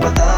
ba da